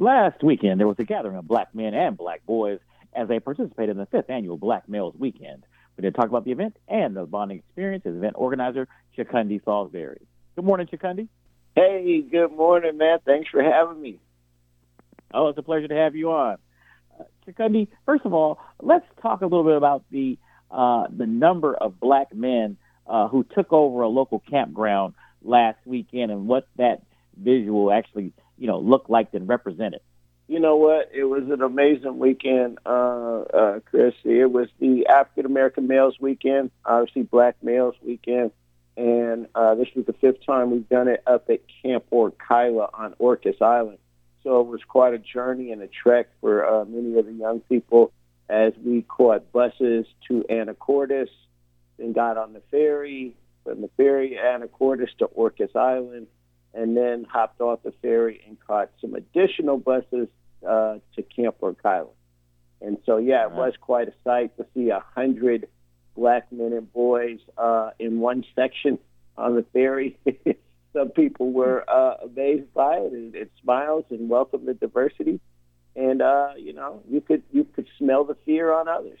Last weekend, there was a gathering of black men and black boys as they participated in the fifth annual Black Males Weekend. We're going to talk about the event and the bonding experience as event organizer, Chukundi Salisbury. Good morning, Chukundi. Hey, good morning, man. Thanks for having me. Oh, it's a pleasure to have you on. Uh, Chukundi, first of all, let's talk a little bit about the uh, the number of black men uh, who took over a local campground last weekend and what that visual actually, you know, looked like and represented you know what? It was an amazing weekend, uh, uh, Chris. It was the African American males weekend, obviously Black males weekend, and uh, this was the fifth time we've done it up at Camp Orkila on Orcas Island. So it was quite a journey and a trek for uh, many of the young people as we caught buses to Anacortes, then got on the ferry from the ferry Anacortes to Orcas Island, and then hopped off the ferry and caught some additional buses uh, to Camp Orkila. And so, yeah, it was quite a sight to see a hundred black men and boys uh, in one section on the ferry. Some people were uh, amazed by it and, and smiles and welcomed the diversity. And uh, you know, you could you could smell the fear on others.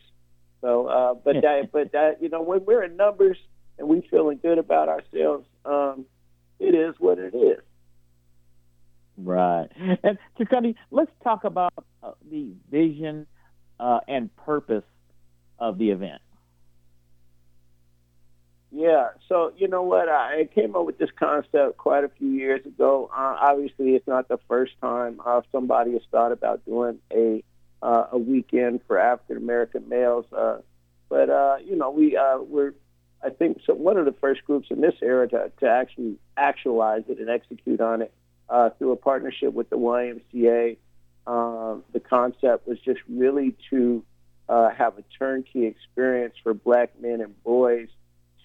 So, uh, but that, but that, you know, when we're in numbers and we feeling good about ourselves, um, it is what it is. Right. And Chukundi, let's talk about uh, the vision uh, and purpose of the event. Yeah, so you know what? I came up with this concept quite a few years ago. Uh, obviously, it's not the first time uh, somebody has thought about doing a uh, a weekend for African American males. Uh, but uh, you know, we uh, we're I think so one of the first groups in this era to, to actually actualize it and execute on it uh, through a partnership with the YMCA. Um, the concept was just really to uh, have a turnkey experience for black men and boys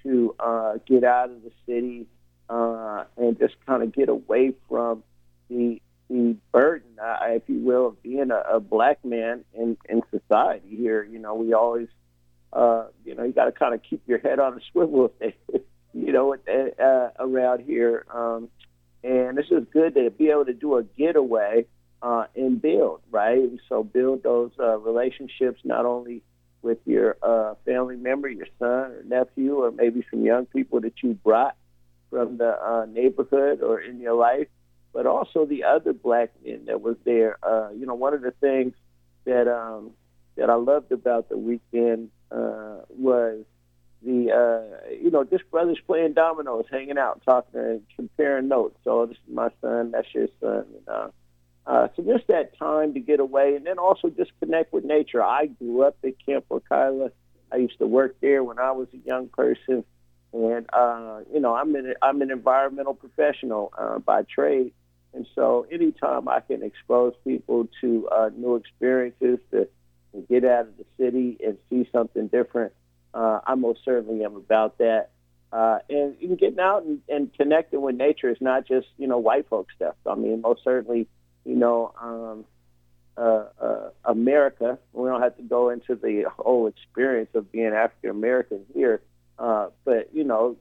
to uh, get out of the city uh, and just kind of get away from the the burden, uh, if you will, of being a, a black man in, in society here. You know, we always, uh, you know, you got to kind of keep your head on a swivel, you know, uh, around here. Um, and this is good to be able to do a getaway uh, and build, right? So build those uh, relationships not only with your uh, family member, your son or nephew, or maybe some young people that you brought from the uh, neighborhood or in your life, but also the other black men that was there. Uh, you know, one of the things that um, that I loved about the weekend uh, was the uh, you know just brothers playing dominoes, hanging out, talking, and comparing notes. So this is my son, that's your son. And, uh, uh, so just that time to get away, and then also just connect with nature. I grew up at Camp Orkila. I used to work there when I was a young person, and uh, you know I'm an I'm an environmental professional uh, by trade, and so anytime I can expose people to uh, new experiences, to, to get out of the city and see something different uh, I most certainly am about that. Uh, and even getting out and, and connecting with nature is not just you know white folk stuff. I mean, most certainly, you know, um, uh, uh, America. We don't have to go into the whole experience of being African American here, uh, but you know,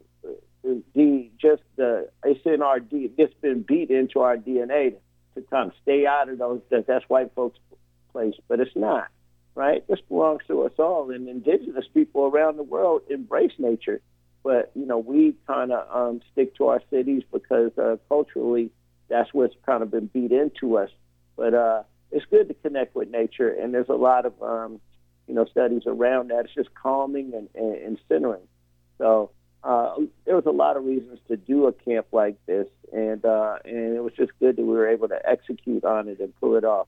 the just the it's in our D. It's been beat into our DNA to, of stay out of those. That, that's white folks' place, but it's not right? This belongs to us all. And indigenous people around the world embrace nature. But, you know, we kind of um, stick to our cities because uh, culturally that's what's kind of been beat into us. But uh, it's good to connect with nature, and there's a lot of um, you know studies around that. It's just calming and, and, and centering. So uh, there was a lot of reasons to do a camp like this, and uh, and it was just good that we were able to execute on it and pull it off.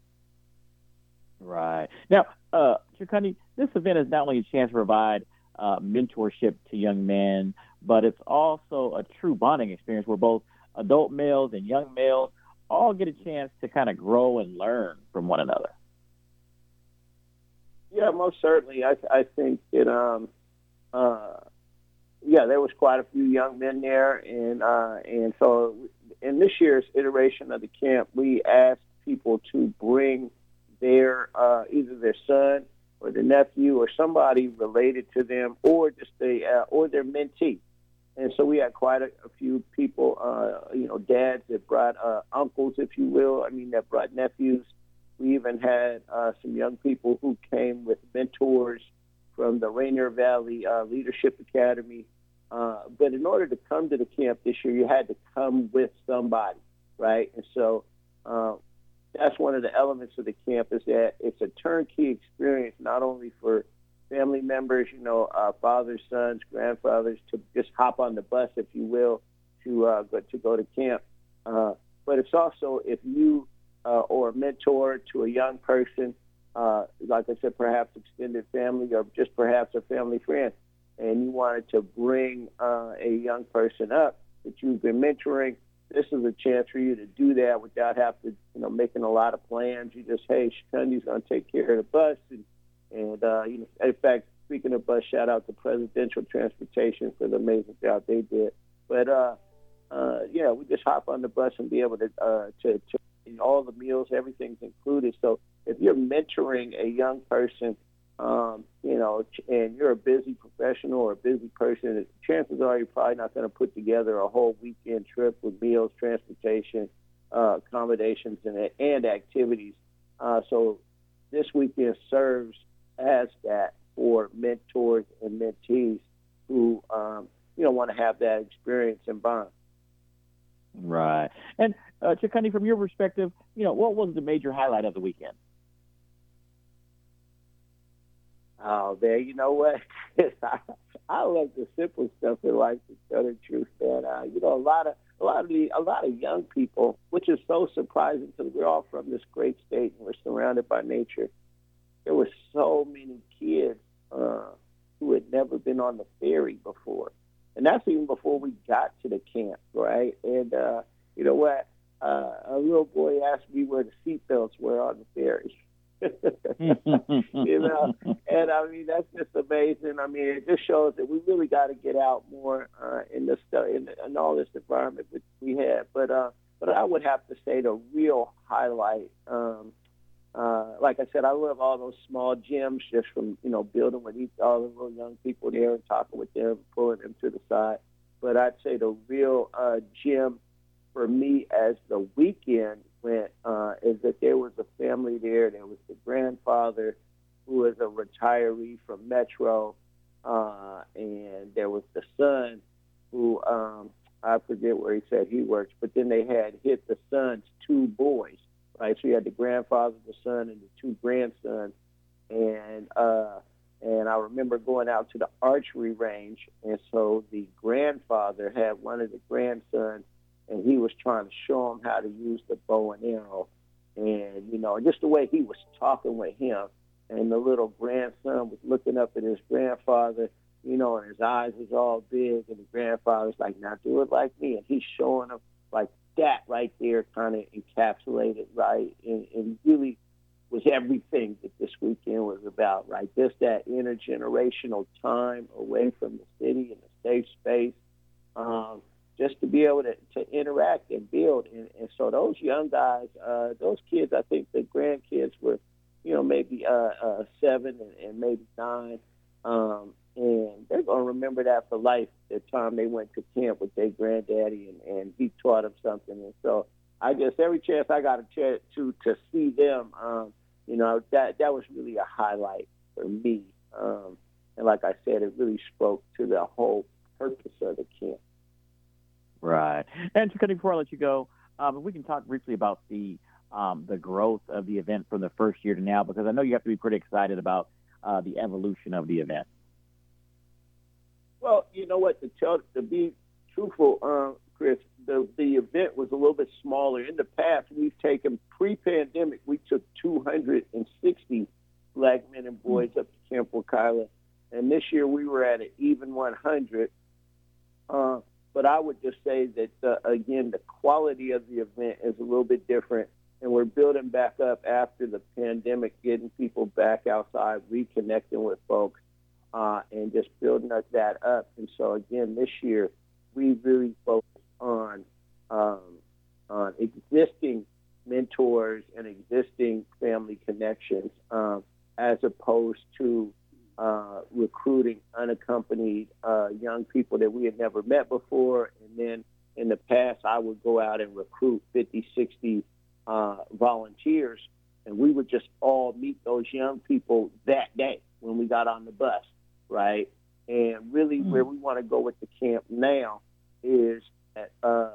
Right now, uh, this event is not only a chance to provide uh, mentorship to young men, but it's also a true bonding experience where both adult males and young males all get a chance to kind of grow and learn from one another. Yeah, most certainly. I, I think that, um, uh, yeah, there was quite a few young men there, and uh, and so in this year's iteration of the camp, we asked people to bring their uh, either their son or their nephew or somebody related to them, or just a uh, or their mentee. And so we had quite a, a few people, uh, you know, dads that brought uh, uncles, if you will. I mean, that brought nephews. We even had uh, some young people who came with mentors from the Rainier Valley uh, Leadership Academy. Uh, but in order to come to the camp this year, you had to come with somebody, right? And so uh, that's one of the elements of the camp is that it's a turnkey experience, not only for family members, you know, uh, fathers, sons, grandfathers, to just hop on the bus, if you will, to uh, go, to go to camp. Uh, but it's also if you uh, or a mentor to a young person, uh, like I said, perhaps extended family or just perhaps a family friend, and you wanted to bring uh, a young person up that you've been mentoring. This is a chance for you to do that without having to, you know, making a lot of plans. You just, hey, Chukundi's going to take care of the bus, and and uh, you know, in fact, speaking of bus, shout out to Presidential Transportation for the amazing job they did. But uh, uh, yeah, we just hop on the bus and be able to uh, to, to all the meals, everything's included. So if you're mentoring a young person, um, you know, and you're a busy professional or a busy person, chances are you're probably not going to put together a whole weekend trip with meals, transportation, uh, accommodations, and and activities. Uh, so this weekend serves as that for mentors and mentees who um, you know want to have that experience and bond. Right. And uh, Chukundi, from your perspective, you know, what was the major highlight of the weekend? Oh, there, you know what? I, I love the simple stuff in life to tell the truth, man. Uh, you know, a lot of a lot of the a lot of young people, which is so surprising because we're all from this great state and we're surrounded by nature there were so many kids uh, who had never been on the ferry before, and that's even before we got to the camp, right? And uh, you know what? Uh, a little boy asked me where the seatbelts were on the ferry. you know, and I mean that's just amazing. I mean, it just shows that we really got to get out more uh, in this in, in all this environment that we have. But uh, but I would have to say the real highlight um, uh, like I said, I love all those small gems just from, you know, building with each, all the little young people there and talking with them, pulling them to the side. But I'd say the real uh, gem for me as the weekend went uh, is that there was a family there. There was the grandfather who was a retiree from Metro, uh, and there was the son who um, I forget where he said he works, but then they had hit the son's two boys right? So you had the grandfather, the son, and the two grandsons, and uh, and I remember going out to the archery range, and so the grandfather had one of the grandsons, and he was trying to show him how to use the bow and arrow, and you know, just the way he was talking with him, and the little grandson was looking up at his grandfather. You know, and his eyes was all big, and the grandfather's like, "Now do it like me," and he's showing him like that right there kind of encapsulated, right, and, and really was everything that this weekend was about, right? Just that intergenerational time away from the city and the safe space, um, just to be able to, to interact and build. And, and so those young guys, uh, those kids, I think the grandkids were, you know, maybe uh, uh, seven and, and maybe nine. Um, and they're going to remember that for life. The time they went to camp with their granddaddy, and, and he taught them something. And so, I guess every chance I got a chance to to see them, um, you know, that that was really a highlight for me. Um, and like I said, it really spoke to the whole purpose of the camp. Right. And to before I let you go, um, we can talk briefly about the um, the growth of the event from the first year to now? Because I know you have to be pretty excited about uh, the evolution of the event. Well, you know what? To tell, to be truthful, uh, Chris, the the event was a little bit smaller. In the past, we've taken pre-pandemic, we took 260 black men and boys mm-hmm. up to Camp Orkila, and this year we were at an even 100. Uh, but I would just say that uh, again, the quality of the event is a little bit different, and we're building back up after the pandemic, getting people back outside, reconnecting with folks, uh, and just building that up. And so again, this year we really focused on um, on existing mentors and existing family connections, um, as opposed to uh, recruiting unaccompanied uh, young people that we had never met before. And then in the past, I would go out and recruit 50, 60 uh, volunteers, and we would just all meet those young people that day when we got on the bus, right? And really, mm. where we want to go with the camp now is that uh,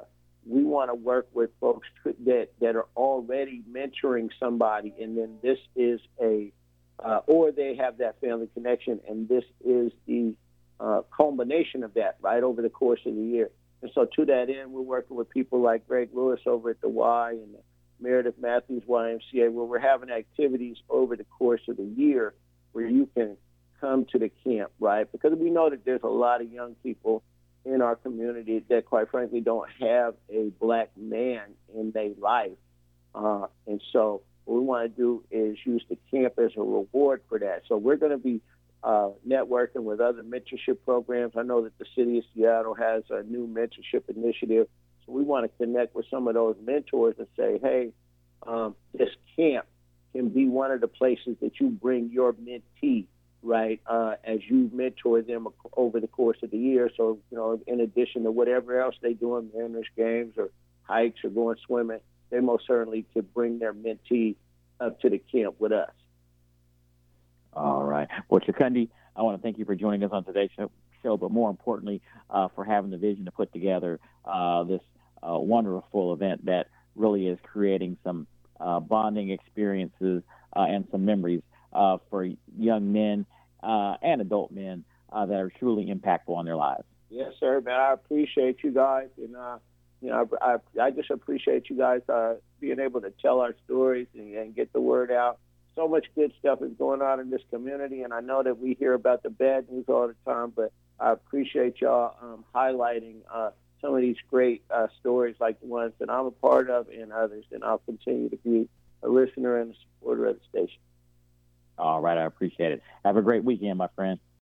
we want to work with folks that that are already mentoring somebody, and then this is a uh, or they have that family connection, and this is the uh, culmination of that right over the course of the year. And so, to that end, we're working with people like Greg Lewis over at the Y and the Meredith Matthews YMCA, where we're having activities over the course of the year where you can come to the camp, right? Because we know that there's a lot of young people in our community that, quite frankly, don't have a black man in their life. Uh, and so, what we want to do is use the camp as a reward for that. So, we're going to be uh, networking with other mentorship programs. I know that the city of Seattle has a new mentorship initiative. So, we want to connect with some of those mentors and say, hey, um, this camp can be one of the places that you bring your mentee right, uh, as you mentor them over the course of the year. So, you know, in addition to whatever else they do in Mariners games or hikes or going swimming, they most certainly could bring their mentee up to the camp with us. All right. Well, Chukundi, I want to thank you for joining us on today's show, but more importantly, uh, for having the vision to put together uh, this uh, wonderful event that really is creating some uh, bonding experiences uh, and some memories uh, for young men uh, and adult men uh, that are truly impactful on their lives. Yes, sir, man. I appreciate you guys, and uh, you know, I, I, I just appreciate you guys uh, being able to tell our stories and, and get the word out. So much good stuff is going on in this community, and I know that we hear about the bad news all the time, but I appreciate y'all um, highlighting uh, some of these great uh, stories like the ones that I'm a part of and others, and I'll continue to be a listener and a supporter of the station. All right, I appreciate it. Have a great weekend, my friend.